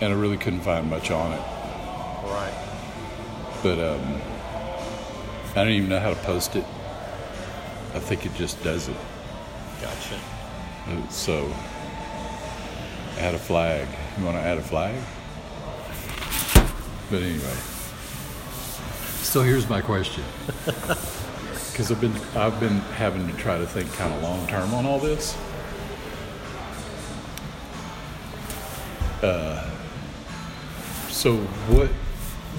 and I really couldn't find much on it. Right. But um, I don't even know how to post it. I think it just does it. Gotcha. So, add a flag. You want to add a flag? But anyway. So here's my question. Because I've been I've been having to try to think kind of long term on all this. Uh, so what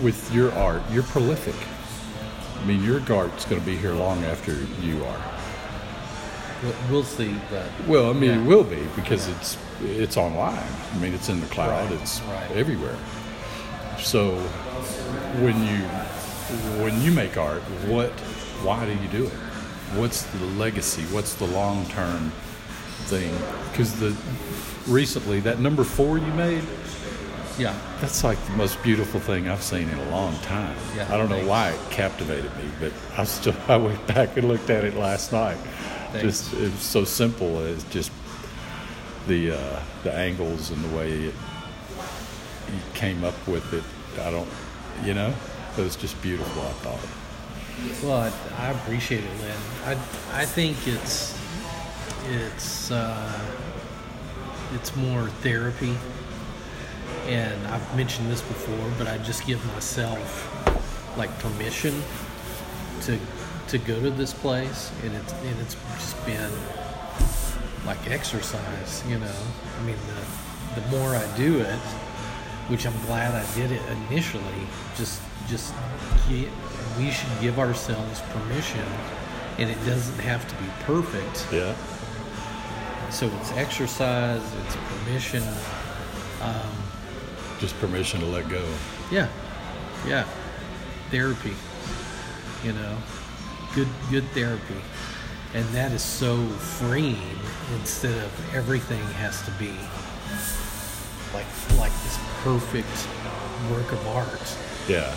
with your art? You're prolific. I mean, your art's going to be here long after you are. We'll, see, but Well, I mean, Yeah. it will be because it's it's online. I mean, it's in the cloud. Right, It's right. everywhere. So when you when you make art, what? Why do you do it? What's the legacy? What's the long term thing? Because the recently that number four you made, yeah, that's like the most beautiful thing I've seen in a long time. Yeah, I don't know why it captivated me, but I still I went back and looked at it last night. Thanks. Just it was so simple. It's just the uh, the angles and the way it he came up with it. I don't, you know, it was just beautiful. I thought. Well, I, I appreciate it, Lynn. I I think it's it's uh, it's more therapy, and I've mentioned this before, but I just give myself like permission to to go to this place, and it's and it's just been like exercise, you know. I mean, the the more I do it, which I'm glad I did it initially. Just, just gi- we should give ourselves permission, and it doesn't have to be perfect. Yeah. So it's exercise, it's permission. Um, Just permission to let go. yeah, yeah, therapy. You know, good, good therapy, and that is so freeing. Instead of everything has to be like like this perfect work of art. Yeah.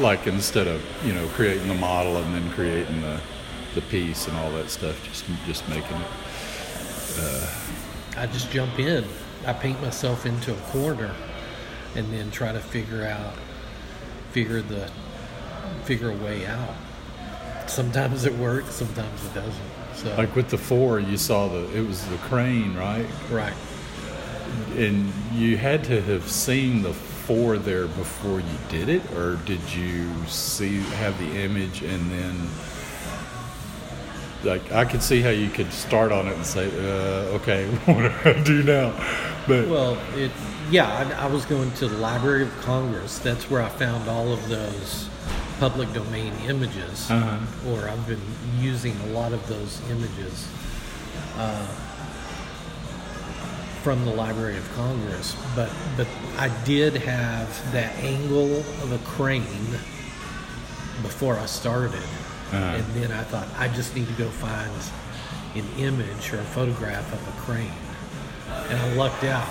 Like, instead of you know creating the model and then creating the the piece and all that stuff, just just making it. Uh, I just jump in. I paint myself into a corner, and then try to figure out, figure the, figure a way out. Sometimes it works, sometimes it doesn't. So Like with the four, you saw the it was the crane, right? right, And you had to have seen the four there before you did it, or did you see have the image and then? Like I could see how you could start on it and say, uh, "Okay, what do I do now?" But Well, it yeah, I, I was going to the Library of Congress. That's where I found all of those public domain images, Uh-huh. or I've been using a lot of those images uh, from the Library of Congress. But but I did have that angle of a crane before I started, Uh-huh. and then I thought I just need to go find an image or a photograph of a crane and I lucked out,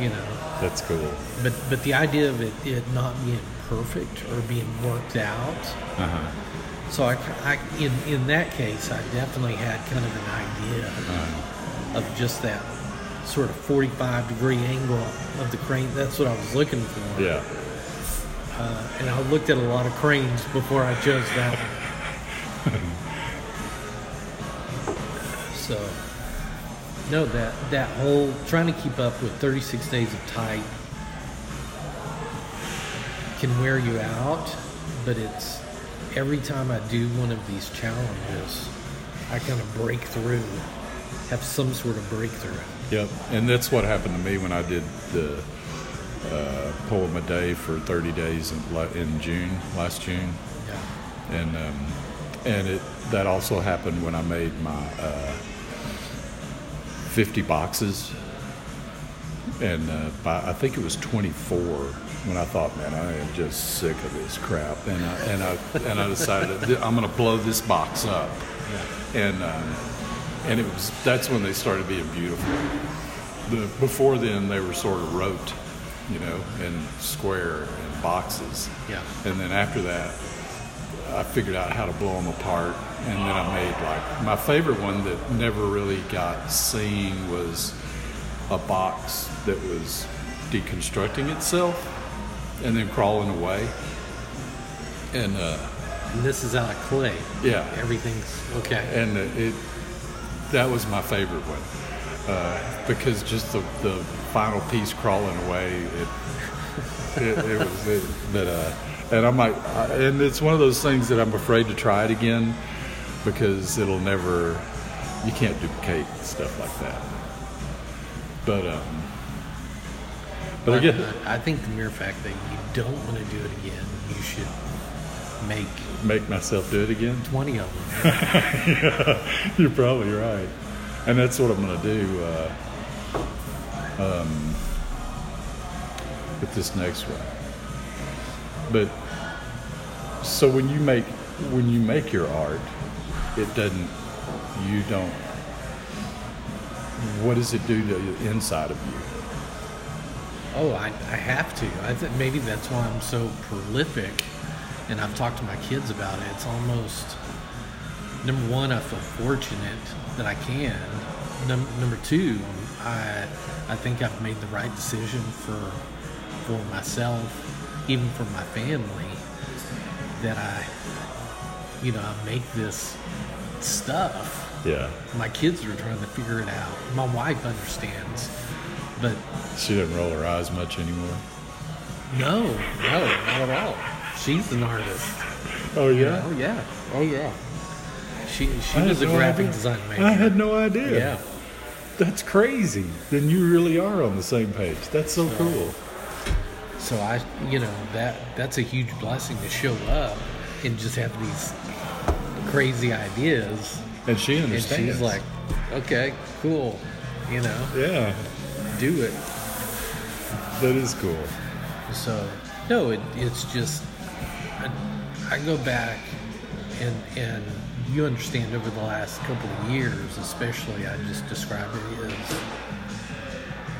you know. that's cool. But but the idea of it, it not being perfect or being worked out. Uh-huh. So I, I in in that case, I definitely had kind of an idea of just that sort of 45 degree angle of the crane. That's what I was looking for. Yeah. Uh, and I looked at a lot of cranes before I chose that one. so, no, that that whole trying to keep up with 36 days of Type can wear you out, but it's every time I do one of these challenges, I kind of break through, have some sort of breakthrough. Yep, and that's what happened to me when I did the uh, poem a day for 30 days in, in June, last June, Yeah. and um, and it that also happened when I made my uh, 50 boxes, and uh, by, I think it was 24 when I thought, man, I am just sick of this crap, and I, and I and I decided I'm going to blow this box up, and. Um, and it was that's when they started being beautiful. The before then they were sort of rote, you know, and square and boxes. Yeah. And then after that, I figured out how to blow them apart, and then I made like my favorite one that never really got seen was a box that was deconstructing itself and then crawling away. And uh, And this is out of clay. yeah, Everything's okay. and it that was my favorite one uh, because just the, the final piece crawling away it it, it was it, but uh, and I'm like I, and it's one of those things that I'm afraid to try it again because it'll never you can't duplicate stuff like that but um but I uh, I think the mere fact that you don't want to do it again, you should make make myself do it again 20 of them. You're probably right, and that's what I'm going to do uh, um, with this next one. But so when you make when you make your art, it doesn't. You don't. What does it do to the inside of you? Oh, I, I have to. I th- maybe that's why I'm so prolific, and I've talked to my kids about it. It's almost number one. I feel fortunate that I can. Num- number two, I I think I've made the right decision for for myself, even for my family, that I, you know, I make this stuff Yeah, my kids are trying to figure it out. My wife understands, but she doesn't roll her eyes much anymore. no, no, not at all. She's an artist. Oh yeah. Oh yeah. Oh yeah. She she I was a no graphic idea. design major. I had no idea. yeah. That's crazy. Then you really are on the same page. That's so cool. So I, you know, that that's a huge blessing to show up and just have these crazy ideas, And she and understands. she's like, okay, cool, you know, yeah, do it. that is cool. So no, it, it's just I, I go back and and you understand over the last couple of years, especially I just describe it as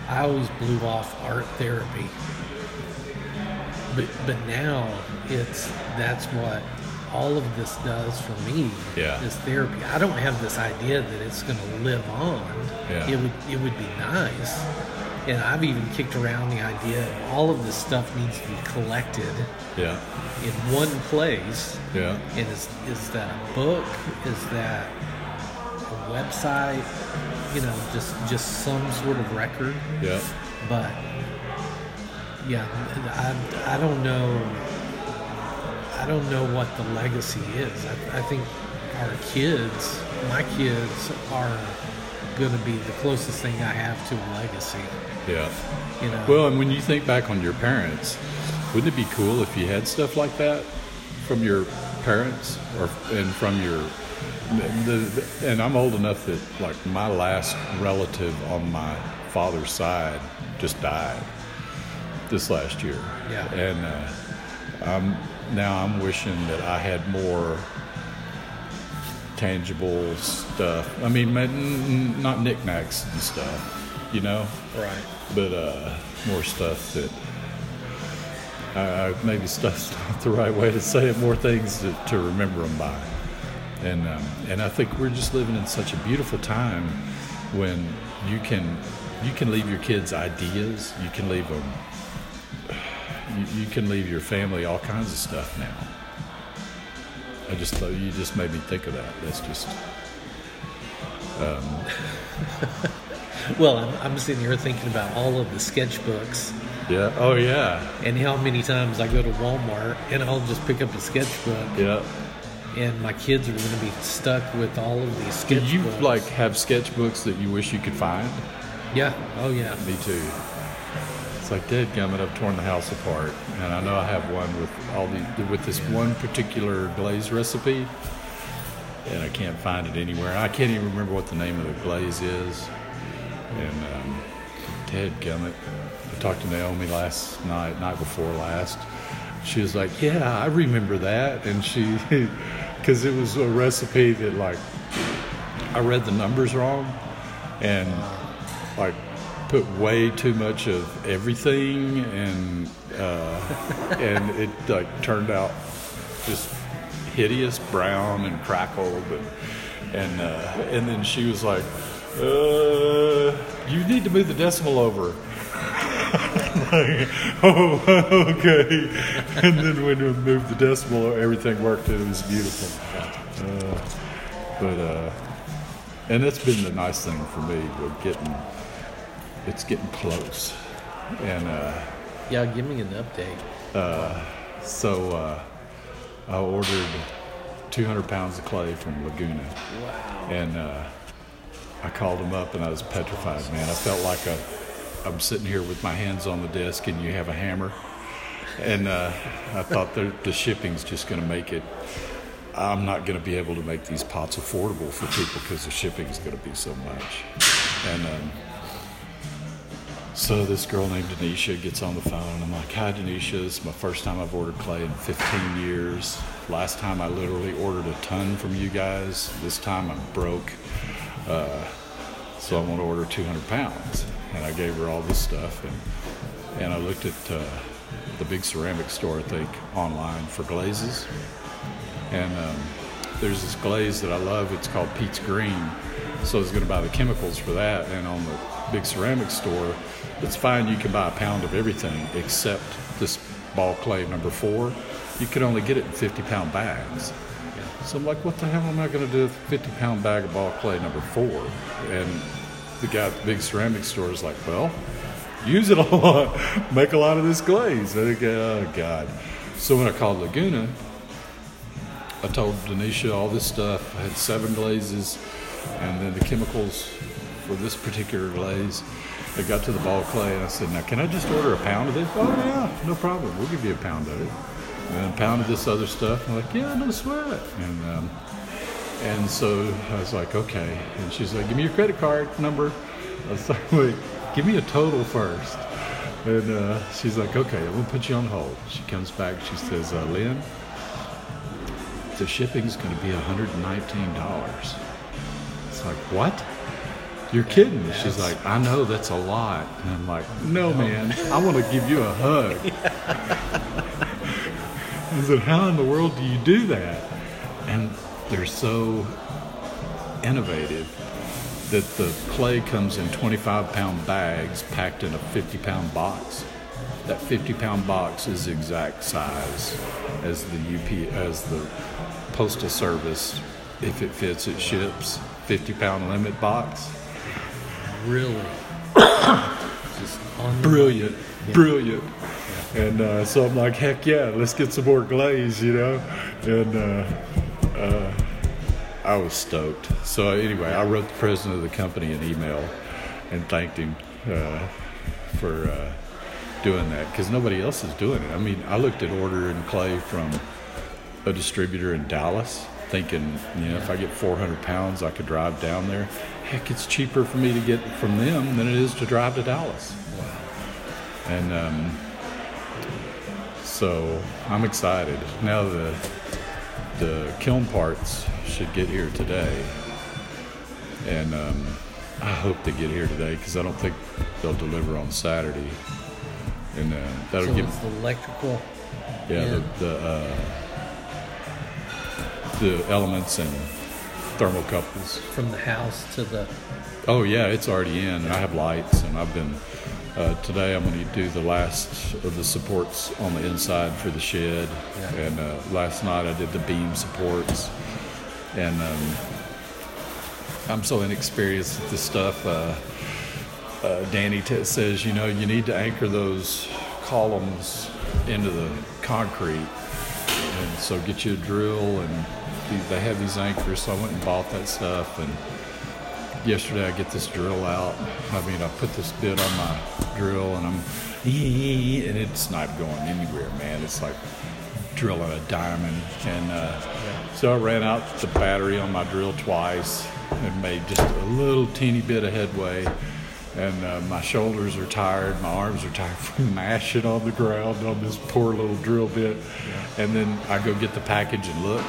I always blew off art therapy, but but now it's that's what all of this does for me Yeah. is therapy. I don't have this idea that it's going to live on. Yeah. It would it would be nice. And I've even kicked around the idea of all of this stuff needs to be collected Yeah, in one place. yeah, And is, is that a book? Is that a website? You know, just just some sort of record. yeah, But yeah, I, I don't know. I don't know what the legacy is. I, I think our kids, my kids, are going to be the closest thing I have to a legacy. yeah. You know. Well, and when you think back on your parents, wouldn't it be cool if you had stuff like that from your parents or and from your the, the, and I'm old enough that like my last relative on my father's side just died this last year. Yeah. And uh, I'm now I'm wishing that I had more tangible stuff. I mean, ma- n- n- not knickknacks and stuff, you know right. but uh, more stuff that uh, maybe stuff's not the right way to say it. More things to, to remember them by, and um, and I think we're just living in such a beautiful time when you can you can leave your kids ideas. You can leave them. You, you can leave your family all kinds of stuff now. I just thought you just made me think of that. That's just um, Well, I'm, I'm sitting here thinking about all of the sketchbooks yeah. Oh yeah. and how many times I go to Walmart and I'll just pick up a sketchbook Yeah. and my kids are going to be stuck with all of these Do sketchbooks. you like have sketchbooks that you wish you could find? Yeah. Oh, yeah. Me too. It's like dead gummit. I've torn the house apart, and I know I have one with all the with this one particular glaze recipe, and I can't find it anywhere. I can't even remember what the name of the glaze is. And um, dead gummit. I talked to Naomi last night, night before last. She was like, "Yeah, I remember that," and she, because it was a recipe that like I read the numbers wrong, and like put way too much of everything, and uh, and it like turned out just hideous, brown and crackled, and and uh, and then she was like, uh, "You need to move the decimal over." like, oh, okay. And then when we moved the decimal, everything worked and it was beautiful. Uh, but, uh, and that's been the nice thing for me. We're getting, it's getting close. And, uh, Yeah, give me an update. so uh, I ordered 200 pounds of clay from Laguna. Wow. And uh, I called him up and I was petrified, man. I felt like a, I'm sitting here with my hands on the desk and you have a hammer. And uh, I thought the, the shipping's just going to make it. I'm not going to be able to make these pots affordable for people because the shipping's going to be so much. And um, so this girl named Denisha gets on the phone. and I'm like, "Hi, Denisha. It's my first time I've ordered clay in 15 years. Last time I literally ordered a ton from you guys. This time I'm broke, uh, so I want to order 200 pounds." And I gave her all this stuff, and and I looked at uh, the big ceramic store, I think, online for glazes, and um, there's this glaze that I love. It's called Pete's Green. So I was going to buy the chemicals for that, and on the big ceramic store, it's fine. You can buy a pound of everything except this ball clay number four. You could only get it in 50 pound bags. So I'm like, what the hell am I going to do with a 50 pound bag of ball clay number four? And the guy at the big ceramic store is like, well, use it a lot, make a lot of this glaze. I think, oh God. So when I called Laguna, I told Denisha all this stuff. I had seven glazes, and then the chemicals for this particular glaze. I got to the ball clay, and I said, "Now, can I just order a pound of this?" Oh yeah, no problem. We'll give you a pound of it. And a pound of this other stuff. I'm like, "Yeah, no sweat." And um, and so I was like, "Okay." And she's like, "Give me your credit card number." I was like, "Wait, give me a total first. And uh, she's like, "Okay, I'm gonna put you on hold." She comes back. She says, uh, "Lynn." the shipping's going to be $119. It's like, what? You're kidding. She's like, I know that's a lot. And I'm like, no, man, I want to give you a hug. I said, how in the world do you do that? And they're so innovative that the clay comes in 25 pound bags packed in a 50 pound box. That 50 pound box is the exact size as the UP as the postal service. If it fits, it ships. 50 pound limit box. Really? Just on the- Brilliant, brilliant. And uh, so I'm like, heck yeah, let's get some more glaze, you know. And uh, uh, I was stoked. So anyway, I wrote the president of the company an email and thanked him uh, for uh, doing that because nobody else is doing it. I mean, I looked at order ordering clay from a distributor in Dallas, thinking, you know, if I get 400 pounds, I could drive down there. Heck, it's cheaper for me to get from them than it is to drive to Dallas. Wow. And um, so I'm excited. Now the the kiln parts should get here today, and um, I hope they get here today because I don't think they'll deliver on Saturday. And uh, that'll So give it's the electrical. yeah, Yeah. the the, uh, the elements and thermocouples. from the house to the Oh yeah, it's already in. and I have lights, and I've been uh, today. I'm going to do the last of the supports on the inside for the shed, Yeah. and uh, last night I did the beam supports, and um, I'm so inexperienced with this stuff. Uh, uh, Danny t- says, you know, you need to anchor those columns into the concrete, so get you a drill, and these- they have these anchors. So I went and bought that stuff, and yesterday I get this drill out. I mean, I put this bit on my drill and I'm, and it's not going anywhere, man. It's like drilling a diamond. And uh, so I ran out the battery on my drill twice and made just a little teeny bit of headway. And uh, my shoulders are tired, my arms are tired from mashing on the ground on this poor little drill bit. And then I go get the package and look.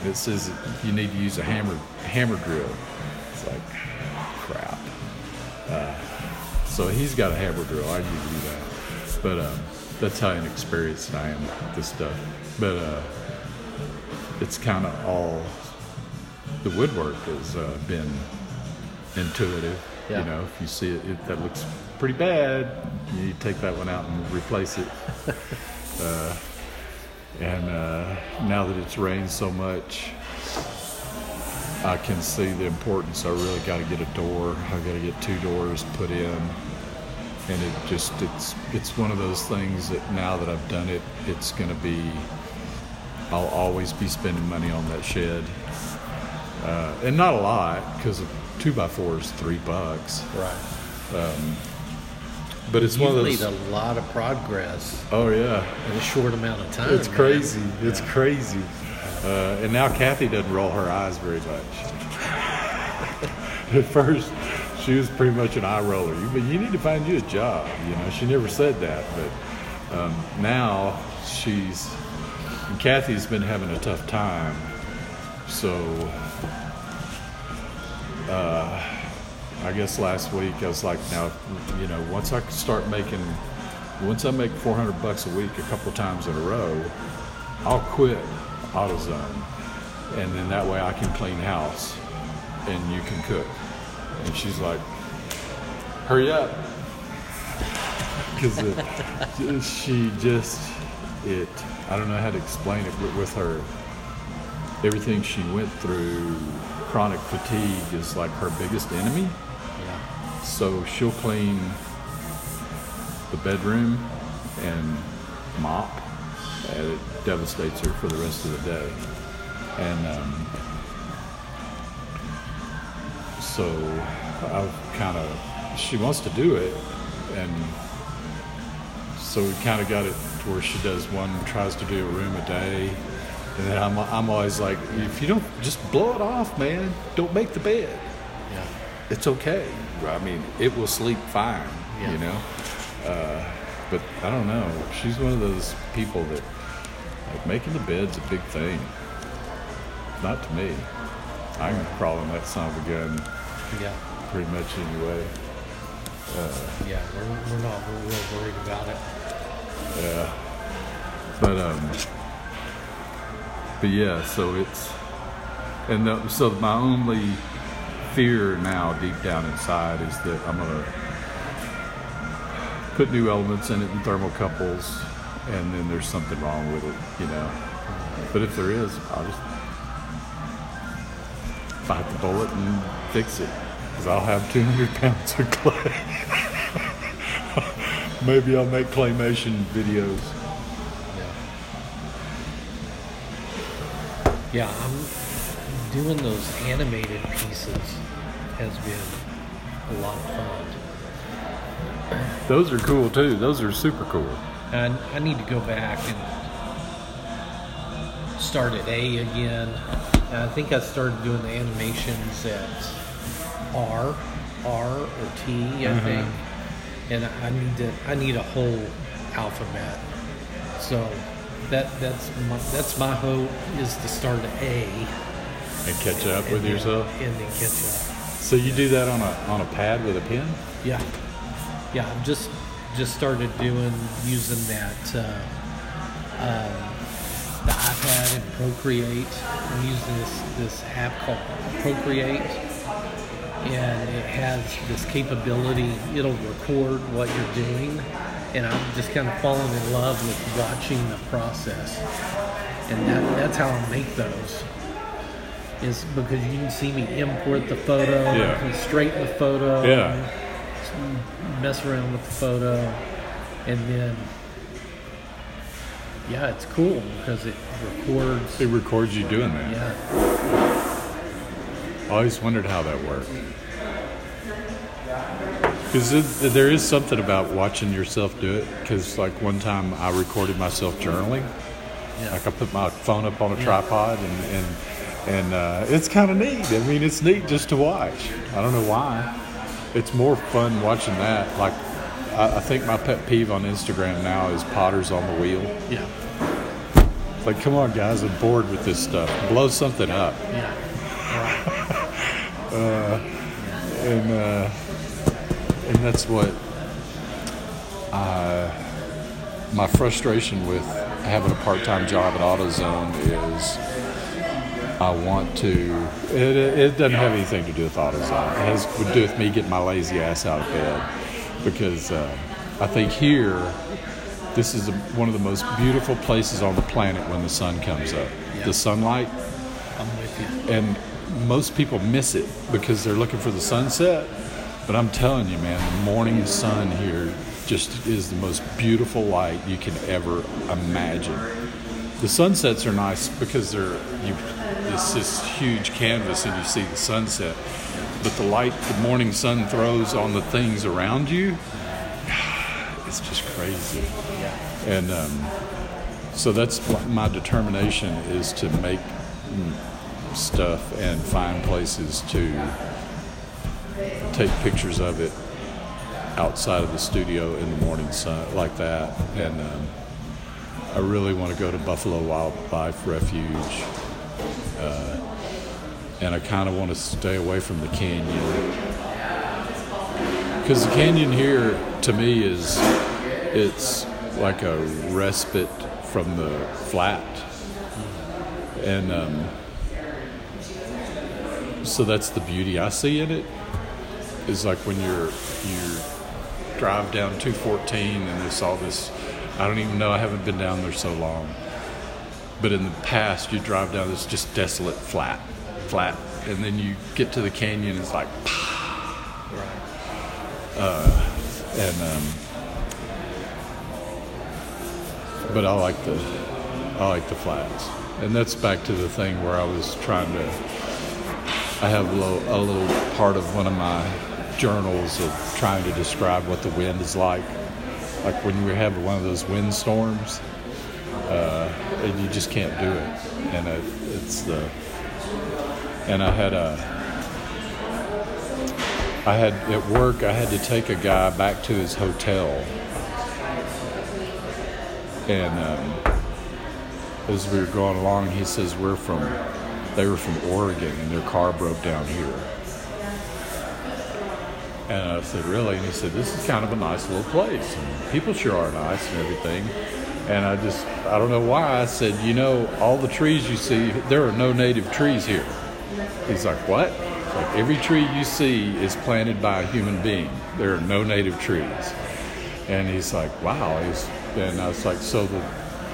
and It says you need to use a hammer hammer drill. It's like crap. Uh, so he's got a hammer drill. I usually do that, but um, that's how inexperienced I am with this stuff. But uh, it's kind of all the woodwork has uh, been intuitive, Yeah. You know, if you see it, it that looks pretty bad, you take that one out and replace it. uh, and uh, now that it's rained so much, I can see the importance. I really got to get a door. I got to get two doors put in, and it just it's it's one of those things that now that I've done it, it's going to be. I'll always be spending money on that shed, uh, and not a lot because two by four is three bucks. Right. But it's one You've of made those. a lot of progress Oh yeah, in a short amount of time. It's man. crazy. It's crazy. Uh, and now Kathy doesn't roll her eyes very much. At first, she was pretty much an eye roller. You, but you need to find you a job. You know, she never said that, but um, now she's. Kathy's been having a tough time, so. Uh, I guess last week I was like, now, you know, once I start making, once I make 400 bucks a week a couple times in a row, I'll quit AutoZone, and then that way I can clean house, and you can cook. And she's like, hurry up, because she just, it, I don't know how to explain it with, with her. Everything she went through, chronic fatigue is like her biggest enemy. Yeah. So she'll clean the bedroom and mop, and it devastates her for the rest of the day. And um, so I've kind of, she wants to do it, and so we kind of got it to where she does one, tries to do a room a day. And then I'm, I'm always like, if you don't just blow it off, man, don't make the bed Yeah. it's okay. I mean, it will sleep fine, Yeah. you know. Uh, but I don't know. She's one of those people that like making the bed's a big thing. Not to me. I can crawl in that son of a gun Yeah. pretty much anyway. Yeah. We're, we're not real worried about it. Yeah. But um. But yeah, so it's and the, so my only fear now, deep down inside, is that I'm gonna put new elements in it in thermocouples, and then there's something wrong with it, you know. But if there is, I'll just bite the bullet and fix it, because I'll have 200 pounds of clay. Maybe I'll make claymation videos. Yeah, I'm doing those animated pieces has been a lot of fun. Those are cool too. Those are super cool. And I need to go back and start at A again. I think I started doing the animations at R, R or T, I mm-hmm. think. And I need to I need a whole alphabet. So that that's my that's my hope is to start at A And catch up and with then- yourself. and then catch up. So you do that on a on a pad with a pen? Yeah, yeah. I've just just started doing using that uh, um, the iPad and Procreate. I'm using this this app called Procreate, and it has this capability. It'll record what you're doing, and I'm just kind of falling in love with watching the process. And that, that's how I make those. Is because you can see me import the photo, Yeah. Can straighten the photo, Yeah. mess around with the photo, and then yeah, it's cool because it records. It records you doing that. Yeah, I always wondered how that worked. Because there is something about watching yourself do it. Because like one time I recorded myself journaling. yeah, Like I put my phone up on a tripod and and and uh, it's kind of neat. I mean, it's neat just to watch. I don't know why. It's more fun watching that. Like I, I think my pet peeve on Instagram now is potters on the wheel. yeah, It's like, come on, guys, I'm bored with this stuff. Blow something up. yeah. and uh, and that's what uh, my frustration with having a part-time job at AutoZone is I want to. It, it doesn't have anything to do with AutoZone. It has to do with me getting my lazy ass out of bed because uh, I think here this is a, one of the most beautiful places on the planet when the sun comes up. Yeah. The sunlight, I'm with you. and most people miss it because they're looking for the sunset. But I'm telling you, man, the morning sun here just is the most beautiful light you can ever imagine. The sunsets are nice because they're you. It's this huge canvas, and you see the sunset. But the light the morning sun throws on the things around you, it's just crazy. And um, so that's my determination is to make mm, stuff and find places to take pictures of it outside of the studio in the morning sun like that. And um, I really want to go to Buffalo Wildlife Refuge. Uh, and I kind of want to stay away from the canyon because the canyon here to me is it's like a respite from the flat and um, so that's the beauty i see in it is like when you're you drive down 214 and there's all this i don't even know i haven't been down there so long. But in the past you drive down this just desolate flat flat. And then you get to the canyon it's like and um, but I like the I like the flats, and that's back to the thing where I was trying to. I have a little, a little part of one of my journals of trying to describe what the wind is like, like when you have one of those wind storms, uh, and you just can't do it, and it, it's the. And I had a. I had at work. I had to take a guy back to his hotel, and um, as we were going along, he says, "We're from." They were from Oregon, and their car broke down here. And I said, "Really?" And he said, "This is kind of a nice little place, and people sure are nice and everything." And I just, I don't know why. I said, "You know, all the trees you see, there are no native trees here." He's like, "What?" Like every tree you see is planted by a human being. There are no native trees. And he's like, "Wow." He's, and I was like, "So the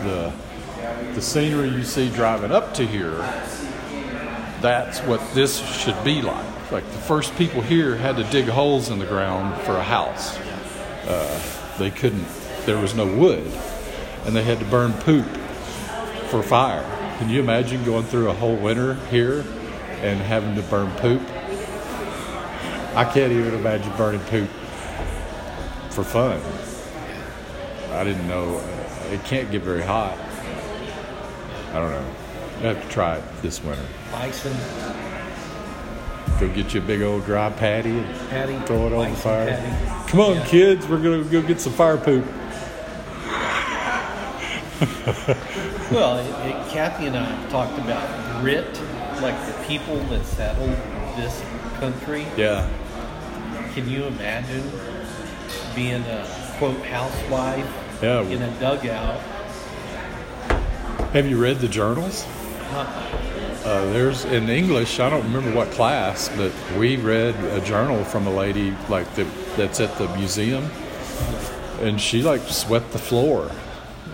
the the scenery you see driving up to here, that's what this should be like. Like the first people here had to dig holes in the ground for a house. Uh, they couldn't. There was no wood, and they had to burn poop for fire. Can you imagine going through a whole winter here and having to burn poop? I can't even imagine burning poop for fun. I didn't know uh, it can't get very hot. I don't know. I have to try it this winter. Bison Go get you a big old dry patty and patty. throw it on the fire. patty. Come on, Yeah. kids, we're gonna go get some fire poop. Well, it, it, Kathy and I have talked about grit, like the people that settled this country. Yeah. Can you imagine being a quote housewife Yeah. in a dugout? Have you read the journals? Uh-uh. Uh, there's in English. I don't remember what class, but we read a journal from a lady like the, that's at the museum, and she like swept the floor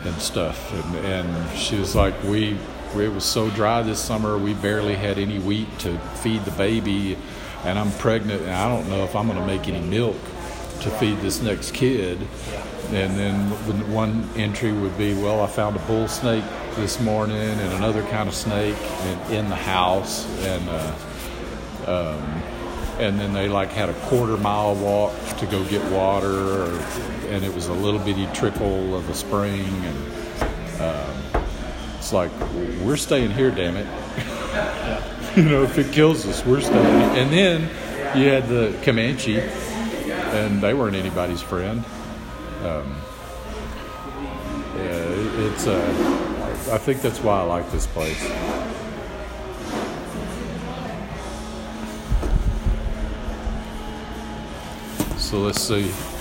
and stuff, and, and she was like, we, we it was so dry this summer, we barely had any wheat to feed the baby, and I'm pregnant, and I don't know if I'm going to make any milk to feed this next kid. And then one entry would be, well, I found a bull snake this morning and another kind of snake in, in the house, and uh, um, and then they like had a quarter mile walk to go get water, or, and it was a little bitty trickle of a spring, and um, it's like we're staying here, damn it. you know, if it kills us, we're staying. And then you had the Comanche, and they weren't anybody's friend. Um, yeah, it, it's. Uh, I think that's why I like this place. So let's see.